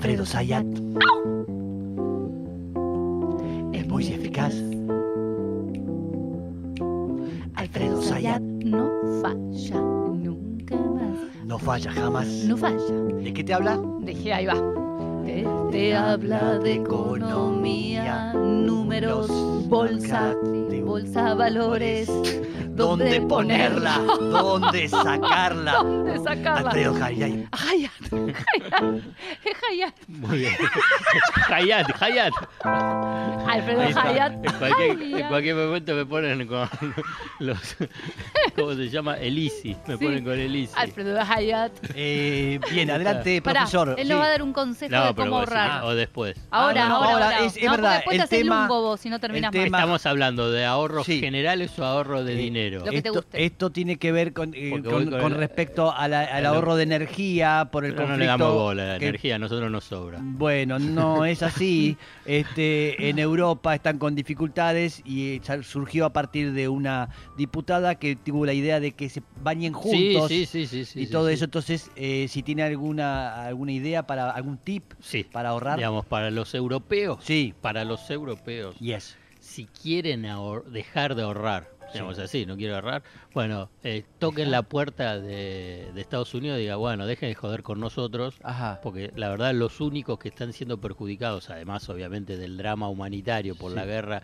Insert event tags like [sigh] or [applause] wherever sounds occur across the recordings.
Alfredo Sayat es muy eficaz. Alfredo Sayat no falla nunca más. no falla jamás. No falla. ¿De qué te habla? Dije, ahí va. Te, te habla de economía, números, bolsa, bolsa, valores. ¿Dónde ponerla? ¿Dónde [laughs] sacarla? ¿Dónde sacarla? Alfredo Hayat, es Hayat. Muy bien. Alfredo. Hayat. En cualquier, en Hayat. cualquier momento me ponen con [laughs] los. ¿Cómo se llama? Elisi. Me Sí. ponen con Elisi. Alfredo Hayat. Eh, bien, adelante, Pará, profesor. él Sí. nos va a dar un consejo No, de cómo vos sí, ahorrar. o después. Ahora, Ah, no, ahora, ahora, ahora. es- es no, verdad, después el te tema- un bobo si no terminas el mal. tema- Estamos hablando de ahorros Sí. generales o ahorros de Eh, dinero. Lo que te guste. esto tiene que ver con, eh, Porque con, voy con con el- respecto a la- al el- ahorro de energía por el Pero no conflicto. le damos bola la energía, a nosotros nos sobra. Bueno, no es así. Este, [laughs] en Europa están con dificultades y eh, surgió a partir de una diputada que tuvo la idea de que se bañen juntos Sí, sí, sí, sí, sí. y todo eso. Entonces, eh, si tiene alguna alguna idea para algún tip Sí. para ahorrar, Digamos, para los europeos. sí, Para los europeos. yes. si quieren dejar de ahorrar, digamos así, no quiero ahorrar, bueno, eh, toquen la puerta de, de Estados Unidos y digan, bueno, dejen de joder con nosotros, Ajá. porque la verdad los únicos que están siendo perjudicados, además obviamente del drama humanitario por Sí. la guerra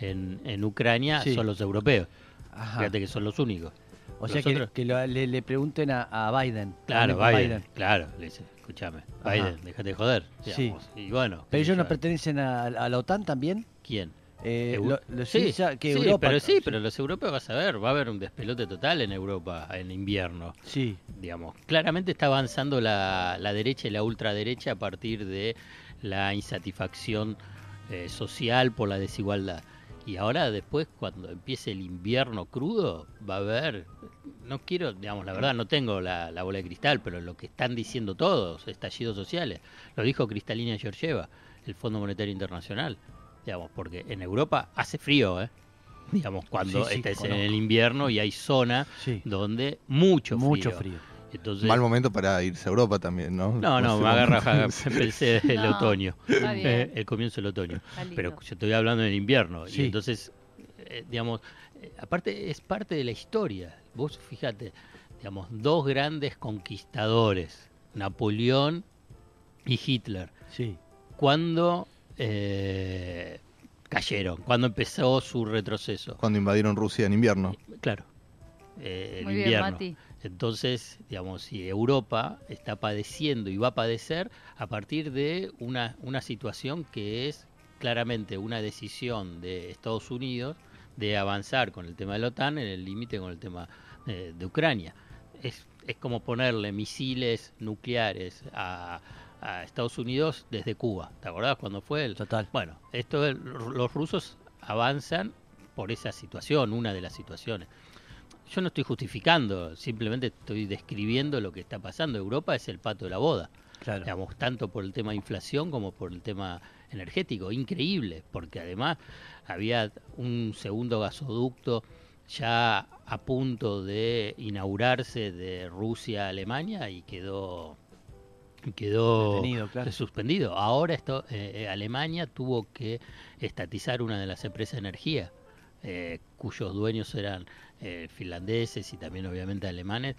en, en Ucrania, Sí. son los europeos. Ajá. Fíjate que son los únicos. O sea que, lo- le, le pregunten a, a Biden. Claro, Biden, claro, le dice, escúchame. Biden, déjate de joder. Sí. digamos. Y bueno. Pero ellos no pertenecen a, a la OTAN también. ¿Quién? Eh, lo- sí, Suiza- que sí, Europa. pero sí, pero los europeos vas a ver, va a haber un despelote total en Europa en invierno. Sí, digamos. Claramente está avanzando la, la derecha y la ultraderecha a partir de la insatisfacción eh, social por la desigualdad. Y ahora después, cuando empiece el invierno crudo, va a haber, no quiero, digamos, la verdad no tengo la, la bola de cristal, pero lo que están diciendo todos, estallidos sociales, lo dijo Cristalina Georgieva, el Fondo Monetario Internacional, digamos, porque en Europa hace frío, ¿eh? Digamos, cuando Sí, sí, estés en el invierno y hay zona sí. donde mucho frío. Mucho frío. Entonces, Mal momento para irse a Europa también, ¿no? no, no, me agarra, pensé el No, otoño, eh, el comienzo del otoño. Pero yo estoy hablando del invierno. Sí. Y entonces, eh, digamos, eh, aparte es parte de la historia. Vos fíjate, digamos, dos grandes conquistadores, Napoleón y Hitler, Sí. cuando eh, cayeron, cuando empezó su retroceso. Cuando invadieron Rusia en invierno. Claro, eh, el Muy bien, invierno. Mati. Entonces, digamos, si Europa está padeciendo y va a padecer a partir de una, una situación que es claramente una decisión de Estados Unidos de avanzar con el tema de la OTAN en el límite con el tema eh, de Ucrania. Es, es como ponerle misiles nucleares a, a Estados Unidos desde Cuba. ¿Te acordás cuando fue el, Total. bueno, esto es- los rusos avanzan por esa situación, una de las situaciones. Yo no estoy justificando, simplemente estoy describiendo lo que está pasando. Europa es el pato de la boda, Claro. digamos, tanto por el tema de inflación como por el tema energético. Increíble, porque además había un segundo gasoducto ya a punto de inaugurarse de Rusia a Alemania y quedó quedó claro. suspendido. Ahora esto, eh, eh, Alemania tuvo que estatizar una de las empresas de energía, eh, cuyos dueños eran eh, finlandeses y también obviamente alemanes,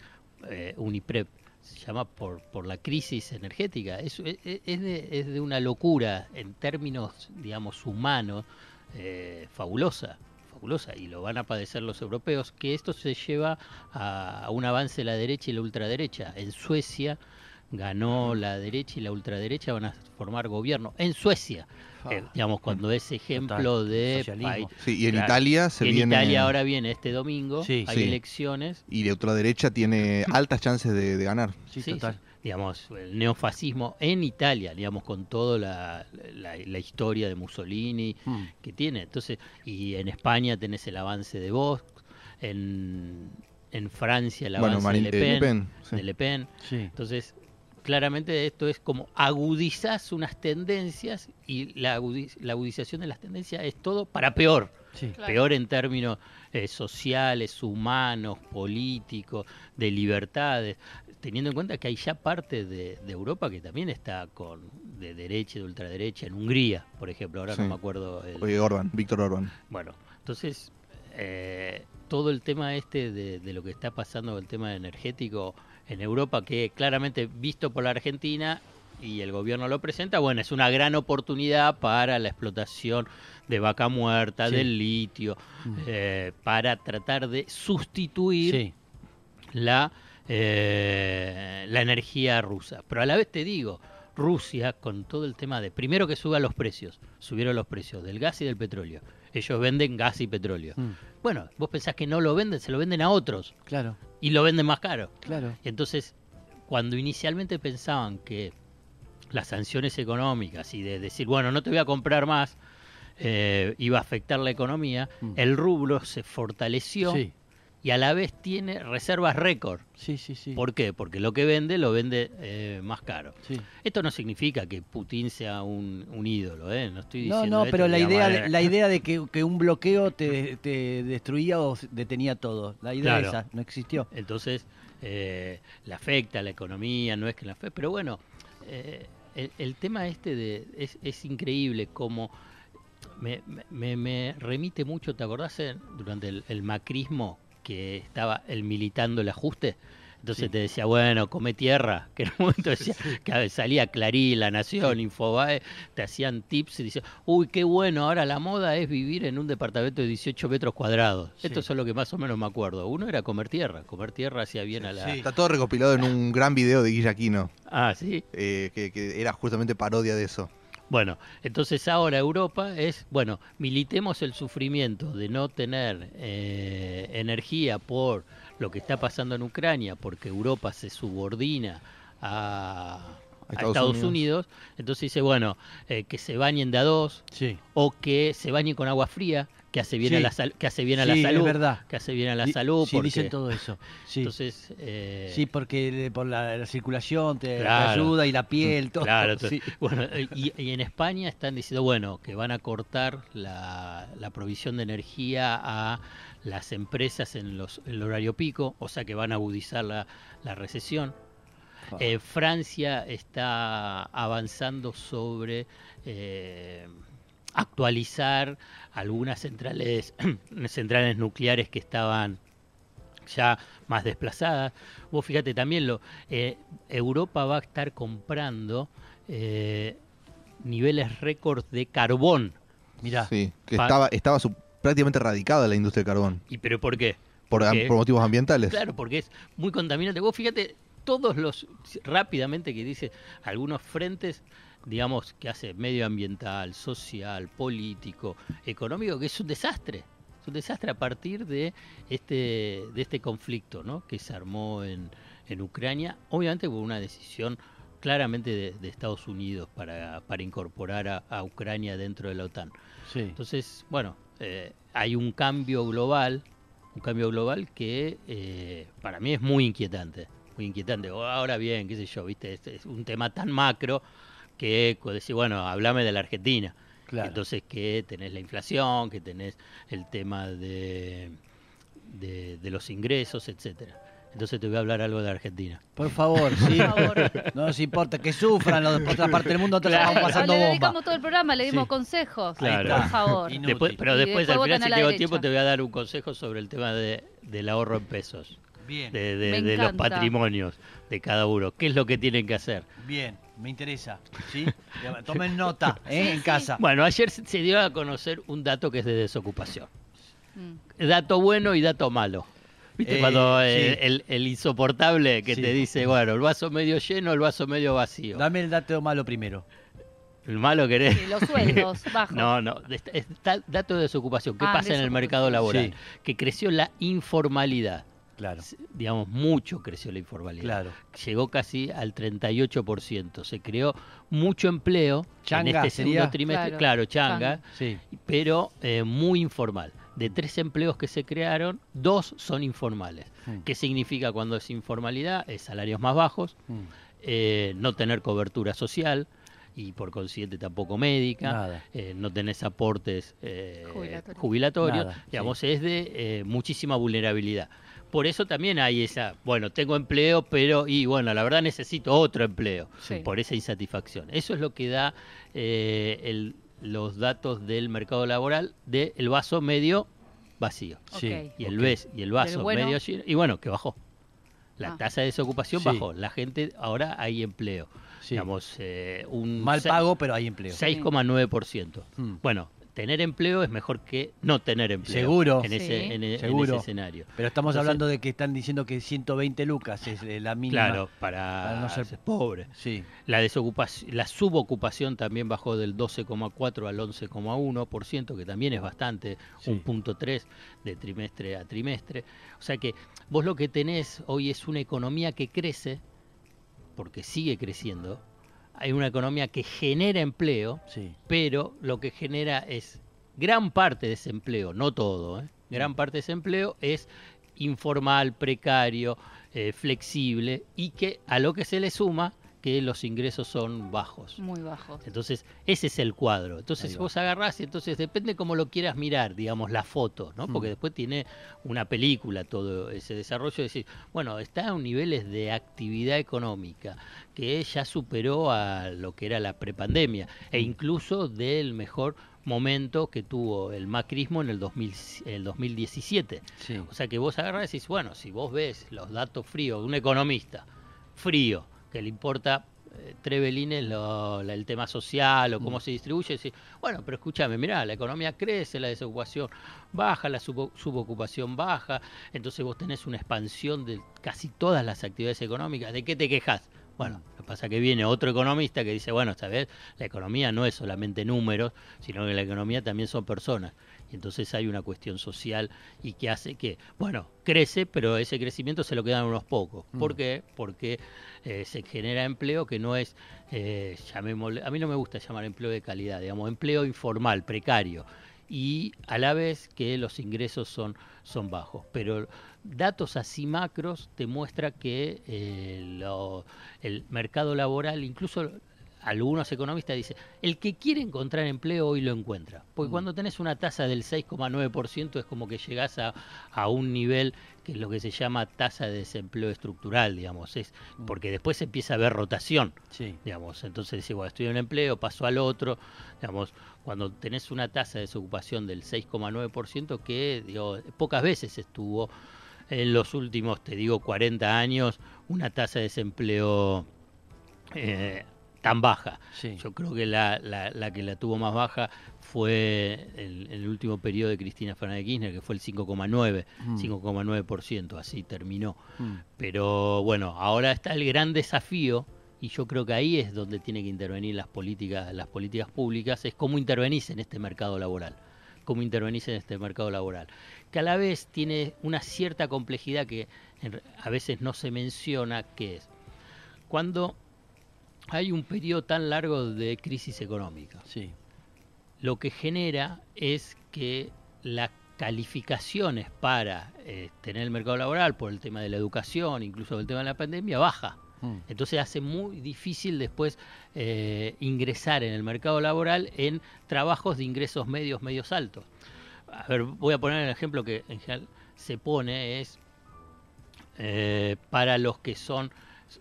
eh, Uniprep. Se llama por, por la crisis energética. Es, es, es de, es de una locura en términos, digamos, humanos, eh, fabulosa fabulosa y lo van a padecer los europeos, que esto se lleva a, a un avance de la derecha y la ultraderecha. En Suecia ganó la derecha y la ultraderecha van a formar gobierno. En Suecia, Ah, eh, digamos, cuando es ejemplo total, de socialismo. país- Sí, y en Claro. Italia se en viene. Italia ahora viene este domingo, Sí. hay Sí. elecciones. Y la ultraderecha tiene [laughs] altas chances de, de ganar. Sí, Sí, total. sí. digamos, el neofascismo en Italia, digamos, con toda la, la- la historia de Mussolini Mm. que tiene. Entonces, y en España tenés el avance de Vox, en, en Francia el avance Bueno, de Le Pen, Le Pen, sí. de Le Pen. Sí. Entonces, claramente esto es como agudizás unas tendencias y la, agudiz- la agudización de las tendencias es todo para peor. Sí. Claro. Peor en términos eh, sociales, humanos, políticos, de libertades, teniendo en cuenta que hay ya parte de, de Europa que también está con de derecha y de ultraderecha en Hungría, por ejemplo. Ahora Sí. no me acuerdo. el- Oye, Orban, Víctor Orban. Bueno, entonces, eh, todo el tema este de, de lo que está pasando con el tema energético en Europa, que claramente visto por la Argentina y el gobierno lo presenta, bueno, es una gran oportunidad para la explotación de vaca muerta, Sí. del litio, Mm. eh, para tratar de sustituir Sí, la, eh, la energía rusa. Pero a la vez te digo, Rusia, con todo el tema de, primero que suba los precios, subieron los precios del gas y del petróleo. Ellos venden gas y petróleo. Mm, Bueno, vos pensás que no lo venden, se lo venden a otros claro, y lo venden más caro. claro. Entonces, cuando inicialmente pensaban que las sanciones económicas y de decir, bueno, no te voy a comprar más, eh, iba a afectar la economía, Mm. el rublo se fortaleció Sí, y a la vez tiene reservas récord. sí, sí, sí. ¿Por qué? Porque lo que vende lo vende eh, más caro. sí. Esto no significa que Putin sea un, un ídolo, ¿eh? No estoy No, diciendo no, esto, pero la idea, eh, de, la [laughs] idea de que, que un bloqueo te, te destruía o detenía todo, la idea Claro. esa no existió. Entonces, eh, le afecta a la economía, no es que la afecte, pero bueno, eh, el, el tema este de es, es increíble como me, me- me remite mucho, ¿te acordás en- durante el, el macrismo que estaba el militando el ajuste? Entonces Sí. te decía, bueno, come tierra, [laughs] que en un momento decía, que salía Clarín, La Nación, Infobae, te hacían tips y decían, uy, qué bueno, ahora la moda es vivir en un departamento de 18 metros cuadrados. Sí. Esto es lo que más o menos me acuerdo. Uno era comer tierra, comer tierra hacía bien a la... Sí. Está todo recopilado en un gran video de Guillaquino, Ah, sí. eh, que, que era justamente parodia de eso. Bueno, entonces ahora Europa es, bueno, militemos el sufrimiento de no tener eh, energía por lo que está pasando en Ucrania, porque Europa se subordina a, a Estados Estados, Unidos. Unidos. Entonces dice, bueno, eh, que se bañen de a dos Sí, o que se bañen con agua fría, que hace bien Sí. a la sal- que hace bien a Sí, la es salud, verdad. que hace bien a la Di- salud, Sí, porque dicen todo eso. Sí, entonces eh, sí porque por la, la circulación te, te Claro. ayuda y la piel, todo. Claro, entonces, [laughs] sí. bueno, y, y en España están diciendo, bueno, que van a cortar la, la provisión de energía a las empresas en los, el horario pico, o sea que van a agudizar la, la recesión. Ah. Eh, Francia está avanzando sobre eh, actualizar algunas centrales, [clears throat] centrales nucleares que estaban ya más desplazadas. Vos fíjate también, lo, eh, Europa va a estar comprando eh, niveles récord de carbón. Mirá, Sí, que estaba, estaba su- prácticamente radicada la industria del carbón, ¿Y pero por qué? por, Porque- por motivos ambientales. Claro, porque es muy contaminante. Vos fíjate, todos los, rápidamente que dice, algunos frentes, digamos, que hace medioambiental, social, político, económico, que es un desastre. Es un desastre a partir de este, de este conflicto ¿no? que se armó en, en Ucrania, obviamente por una decisión claramente de, de Estados Unidos para, para incorporar a, a Ucrania dentro de la OTAN. sí. Entonces, bueno, eh, hay un cambio global, un cambio global que eh, para mí es muy inquietante, muy inquietante. Ahora bien, qué sé yo, viste, es, es un tema tan macro que decir, bueno, hablame de la Argentina. Claro. Entonces que tenés la inflación, que tenés el tema de, de, de los ingresos, etcétera. Entonces te voy a hablar algo de Argentina. Por favor, sí. Por favor. No nos importa que sufran los de otra parte del mundo, nosotros Claro. estamos pasando le bomba. dedicamos todo el programa, le dimos Sí. consejos. Claro. Por favor. Después, pero Y después, después al final, si tengo derecha. tiempo, te voy a dar un consejo sobre el tema de, del ahorro en pesos. Bien, de, de- Me de los patrimonios de cada uno. ¿Qué es lo que tienen que hacer? bien, me interesa. ¿sí? [laughs] Tomen nota ¿eh? en casa. Bueno, ayer se dio a conocer un dato que es de desocupación. Mm. Dato bueno y dato malo. ¿Viste Eh, cuando eh, sí. el, el insoportable que Sí. te dice, bueno, el vaso medio lleno, el vaso medio vacío? Dame el dato malo primero. ¿El malo querés? Sí, los sueldos [laughs] bajos. No, no, es- es ta- dato de desocupación. ¿Qué Ah, pasa en el mercado laboral? Que creció la informalidad. Claro, Digamos, mucho creció la informalidad. claro. llegó casi al 38%. Se creó mucho empleo Changa en este sería. segundo trimestre, Claro, claro, changa, Sí, pero eh, muy informal. De tres empleos que se crearon, dos son informales. Mm. ¿Qué significa cuando es informalidad? Es salarios más bajos, Mm. eh, no tener cobertura social y por consiguiente tampoco médica, eh, no tenés aportes eh, Jubilatorios. Nada, digamos, es de eh, muchísima vulnerabilidad. Por eso también hay esa, bueno, tengo empleo, pero, y bueno, la verdad necesito otro empleo, Sí. por esa insatisfacción. Eso es lo que da eh, el- los datos del mercado laboral del vaso medio vacío. Sí. Ok. Y el, Ok. ves, y el vaso bueno? medio lleno, y bueno, que bajó. La Ah. tasa de desocupación Sí. bajó. La gente, ahora hay empleo. Sí. Digamos, eh, un Mal pago, pero hay empleo. 6,9%. Mm. Bueno, tener empleo es mejor que no tener empleo. Seguro. En ese, Sí. en e- en Seguro. ese escenario. Pero estamos Entonces- hablando de que están diciendo que 120 lucas es eh, la mínima. Claro, para, para no ser- ser pobre. Sí. La desocupación, la subocupación también bajó del 12,4 al 11,1%, que también es bastante, Sí. un punto 3 de trimestre a trimestre. O sea que vos lo que tenés hoy es una economía que crece, porque sigue creciendo. Hay una economía que genera empleo, Sí. pero lo que genera es gran parte de ese empleo, no todo, ¿eh? gran parte de ese empleo es informal, precario, eh, flexible y que a lo que se le suma que los ingresos son bajos. Muy bajos. Entonces, ese es el cuadro. Entonces, vos agarrás y entonces depende cómo lo quieras mirar, digamos, la foto, ¿no? Porque Mm. después tiene una película todo ese desarrollo de decir, bueno, está a un niveles de actividad económica que ya superó a lo que era la prepandemia e incluso del mejor momento que tuvo el macrismo en el, 2000, el 2017. Sí. O sea que vos agarrás y decís, bueno, si vos ves los datos fríos de un economista frío, que le importa eh, lo- la- el tema social o cómo se distribuye, bueno, pero escúchame, mirá, la economía crece, la desocupación baja, la subo- subocupación baja, entonces vos tenés una expansión de casi todas las actividades económicas, ¿de qué te quejas? Bueno, lo que pasa es que viene otro economista que dice, bueno, esta vez la economía no es solamente números, sino que la economía también son personas. Y entonces hay una cuestión social y que hace que, bueno, crece, pero ese crecimiento se lo quedan unos pocos. ¿Por Mm. qué? Porque eh, se genera empleo que no es, eh, llamémosle, a mí no me gusta llamar empleo de calidad, digamos, empleo informal, precario. Y a la vez que los ingresos son, son bajos. Pero datos así macros te muestra que eh, lo- el mercado laboral, incluso algunos economistas dicen, el que quiere encontrar empleo hoy lo encuentra. Porque Mm. cuando tenés una tasa del 6,9% es como que llegás a, a un nivel que es lo que se llama tasa de desempleo estructural, digamos, es Mm. porque después empieza a haber rotación, Sí. digamos, entonces decís, bueno, estoy en un empleo, paso al otro, digamos, cuando tenés una tasa de desocupación del 6,9% que, digo, pocas veces estuvo en los últimos, te digo, 40 años, una tasa de desempleo eh, tan baja. Sí. Yo creo que la, la- la que la tuvo más baja fue el, el último periodo de Cristina Fernández de Kirchner, que fue el 5,9, Mm. 5,9%, así terminó. Mm. Pero bueno, ahora está el gran desafío y yo creo que ahí es donde tienen que intervenir las políticas, las políticas públicas, es cómo intervenís en este mercado laboral, cómo intervenís en este mercado laboral, que a la vez tiene una cierta complejidad que a veces no se menciona, que es cuando hay un periodo tan largo de crisis económica, Sí. lo que genera es que las calificaciones para eh, tener el mercado laboral por el tema de la educación, incluso el tema de la pandemia, baja. Mm. Entonces hace muy difícil después eh, ingresar en el mercado laboral en trabajos de ingresos medios, medios altos. A ver, voy a poner el ejemplo que en general se pone, es eh, para los que son,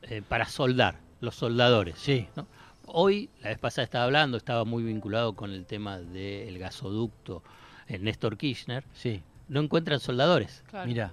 eh, para soldar, los soldadores. Sí. ¿no? Hoy, la vez pasada estaba hablando, estaba muy vinculado con el tema del gasoducto en Néstor Kirchner, Sí. no encuentran soldadores. Claro. Mira.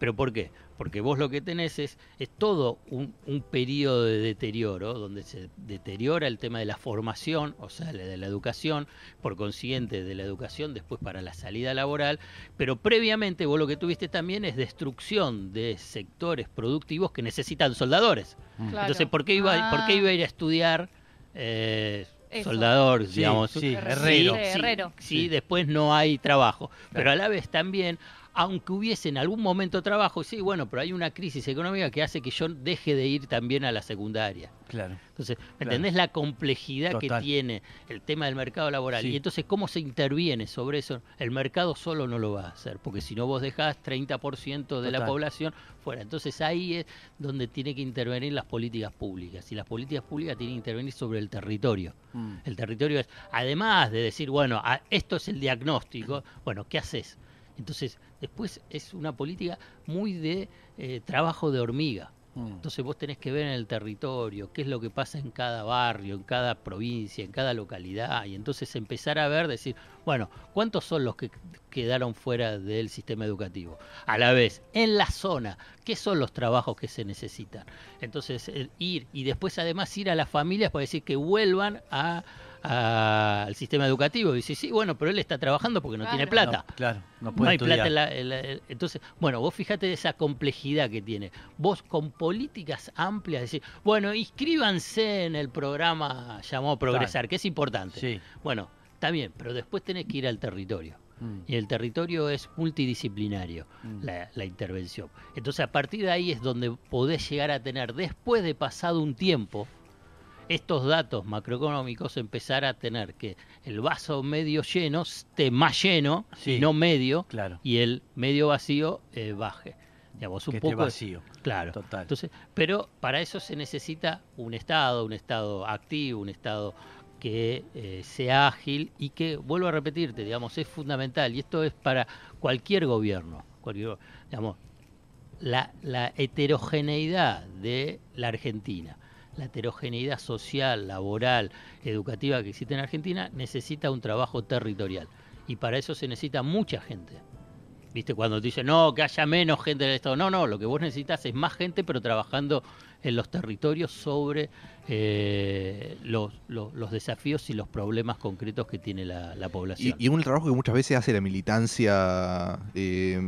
¿Pero por qué? Porque vos lo que tenés es, es todo un, un periodo de deterioro, donde se deteriora el tema de la formación, o sea, de la educación, por consiguiente de la educación después para la salida laboral, pero previamente vos lo que tuviste también es destrucción de sectores productivos que necesitan soldadores. Mm. Claro. Entonces, ¿por qué iba, ¿por qué Ah. iba a ir a estudiar eh, Eso. soldador, Sí, digamos? sí, herrero. Sí, Herrero. sí, Sí. después no hay trabajo. Pero a la vez también, aunque hubiese en algún momento trabajo, sí, bueno, pero hay una crisis económica que hace que yo deje de ir también a la secundaria. Claro. Entonces, ¿me Claro. entendés la complejidad Total. que tiene el tema del mercado laboral? Sí. Y entonces, ¿cómo se interviene sobre eso? El mercado solo no lo va a hacer, porque si no vos dejás 30% de la población fuera. Entonces, ahí es donde tiene que intervenir las políticas públicas. Y las políticas públicas tienen que intervenir sobre el territorio. Mm. El territorio es, además de decir, bueno, a- esto es el diagnóstico, [clears throat] bueno, ¿qué haces? Entonces, después es una política muy de eh, trabajo de hormiga. Mm. Entonces vos tenés que ver en el territorio qué es lo que pasa en cada barrio, en cada provincia, en cada localidad, y entonces empezar a ver, decir, bueno, ¿cuántos son los que quedaron fuera del sistema educativo? A la vez, en la zona, ¿qué son los trabajos que se necesitan? Entonces, el ir y después además ir a las familias para decir que vuelvan a- a- al sistema educativo. Y dice, sí, bueno, pero él está trabajando porque no tiene plata. No, claro, no No puede hay estudiar. plata en la, en la- en- Entonces, bueno, vos fíjate esa complejidad que tiene. Vos con políticas amplias decir, bueno, inscríbanse en el programa llamado Progresar, que es importante. Sí. Bueno, está bien, pero después tenés que ir al territorio. Mm. Y el territorio es multidisciplinario, Mm. la, la intervención. Entonces, a partir de ahí es donde podés llegar a tener, después de pasado un tiempo, estos datos macroeconómicos empezar a tener que el vaso medio lleno esté más lleno, Sí. no medio, Claro. y el medio vacío eh, baje. Digamos, un que esté poco vacío. Claro. Total. Entonces, pero para eso se necesita un Estado, un Estado activo, un Estado que eh, sea ágil y que, vuelvo a repetirte, digamos, es fundamental. Y esto es para cualquier gobierno. Cualquier, digamos, la, la heterogeneidad de la Argentina, la heterogeneidad social, laboral, educativa que existe en Argentina, necesita un trabajo territorial. Y para eso se necesita mucha gente. ¿Viste? Cuando te dicen, no, que haya menos gente del Estado. No, no, lo que vos necesitas es más gente, pero trabajando en los territorios sobre eh, los, los- los desafíos y los problemas concretos que tiene la, la Y, población. y un trabajo que muchas veces hace la militancia, eh,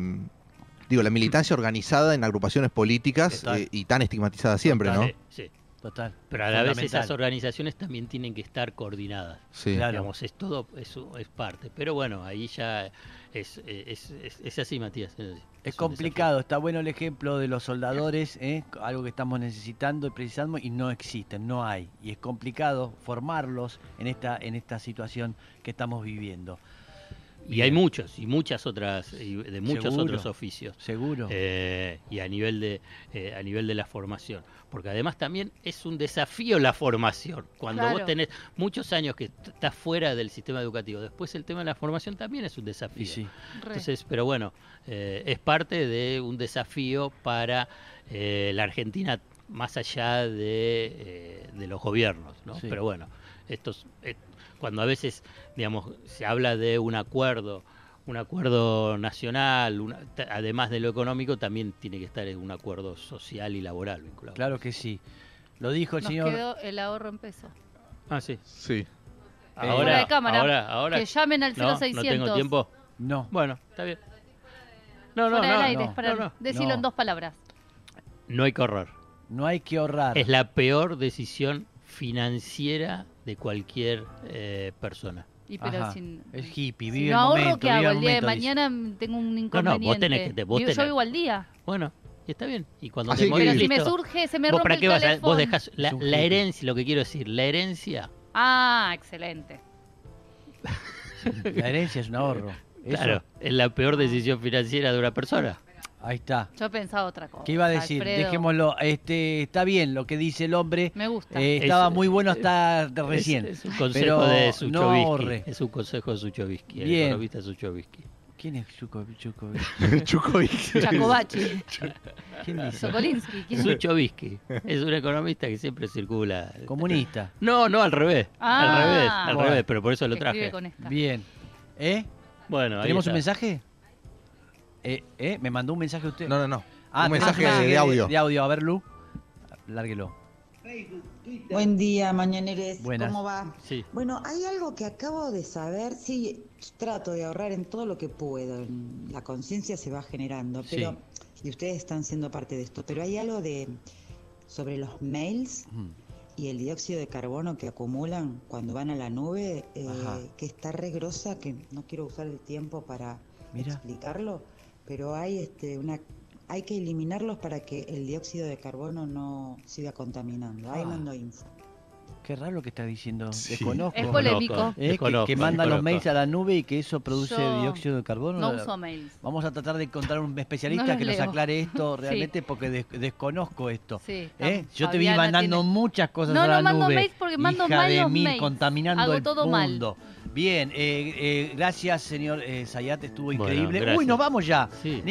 digo, la militancia organizada en agrupaciones políticas eh, y tan estigmatizada siempre, ¿no? Sí, sí. Total. Pero a la vez esas organizaciones también tienen que estar coordinadas. Sí. Claro. Digamos, es todo, es, es parte. Pero bueno, ahí ya es, es, es, es así, Matías. Es, complicado, está bueno el ejemplo de los soldadores, ¿eh? algo que estamos necesitando y precisando y no existen, no hay. Y es complicado formarlos en esta, en esta situación que estamos viviendo. Y hay muchos, y muchas otras, y de muchos Seguro. otros oficios. ¿Seguro? eh, y a nivel de eh, a nivel de la formación porque además también es un desafío la formación cuando vos tenés muchos años que estás fuera del sistema educativo después el tema de la formación también es un desafío sí. Entonces pero bueno eh, es parte de un desafío para eh, la Argentina más allá de, eh, de los gobiernos ¿no? Sí. pero bueno estos eh, cuando a veces digamos se habla de un acuerdo un acuerdo nacional, una- ta- además de lo económico, también tiene que estar en un acuerdo social y laboral vinculado. Claro que sí. Lo dijo el Nos señor. quedó el ahorro en peso. Ah, sí. Sí. Ahora, de cámara, ahora, ahora. que llamen al no, no 0600. tengo tiempo. No, Bueno, está bien. No, no, Fuera no, del aire, no, para no, no. decirlo No. en dos palabras. no hay que ahorrar. no hay que ahorrar. Es la peor decisión financiera de cualquier eh, persona. Y pero Ajá, sin, Es hippie, si vive no el ahorro, momento, ¿qué hago? el El día de momento, dice. mañana tengo un no, inconveniente. vos tenés que te- vos tenés- Yo vivo al día. Bueno, y está bien. Y cuando Así te morís, Pero si me surge, se me ¿Vos rompe para el qué vas a, teléfono. vos dejás la, la herencia, lo que quiero decir, la herencia Ah, excelente. La herencia es un ahorro. Eso, Claro, es la peor decisión financiera de una persona. Ahí está. Yo pensaba otra cosa. ¿Qué iba a decir? Alfredo. Dejémoslo. Este, está bien lo que dice el hombre. Me gusta. Eh, Es- estaba muy bueno hasta de recién. Es, es un consejo Pero de no ahorre. es un consejo de Suchovsky, el Bien. economista Suchovsky. ¿Quién es Chuko? Chuko? [laughs] Chukovic. Chacobachi. [laughs] ¿Quién dice? Sokolinsky. ¿quién? Es un economista que siempre circula. Comunista. No, no, al revés. Ah. al revés, al Bueno. revés, pero por eso lo traje. con esta. Bien. ¿Eh? Bueno, ahí ¿Tenemos un mensaje? Eh, ¿Eh? ¿Me mandó un mensaje usted? No, no, no. Ah, un mensaje de audio. De audio. A ver, Lu. Lárguelo. Buen día, mañaneres. Buenas. ¿Cómo va? Sí. Bueno, hay algo que acabo de saber. Sí, trato de ahorrar en todo lo que puedo. La conciencia se va generando, Sí. pero y ustedes están siendo parte de esto. Pero hay algo de sobre los mails Mm. y el dióxido de carbono que acumulan cuando van a la nube, eh, que está regrosa, que no quiero usar el tiempo para Mira. explicarlo, pero hay este una hay que eliminarlos para que el dióxido de carbono no siga contaminando. Ahí Ah. mando info. Qué raro lo que está diciendo. Sí. Desconozco. Es polémico. Eh, que- desconozco, que, mandan los mails a la nube y que eso produce Yo dióxido de carbono. No uso mails. Vamos a tratar de encontrar un especialista No que nos leo. aclare esto [laughs] Sí. realmente porque des- desconozco esto. Sí, ¿Eh? Yo te vi mandando tiene- muchas cosas No, a la no mando nube. mails porque mando hija mal de los mails. contaminando Hago el todo mal. Bien, eh, eh, gracias señor eh, Zayat, estuvo Bueno, increíble. Uy, nos vamos ya. Sí.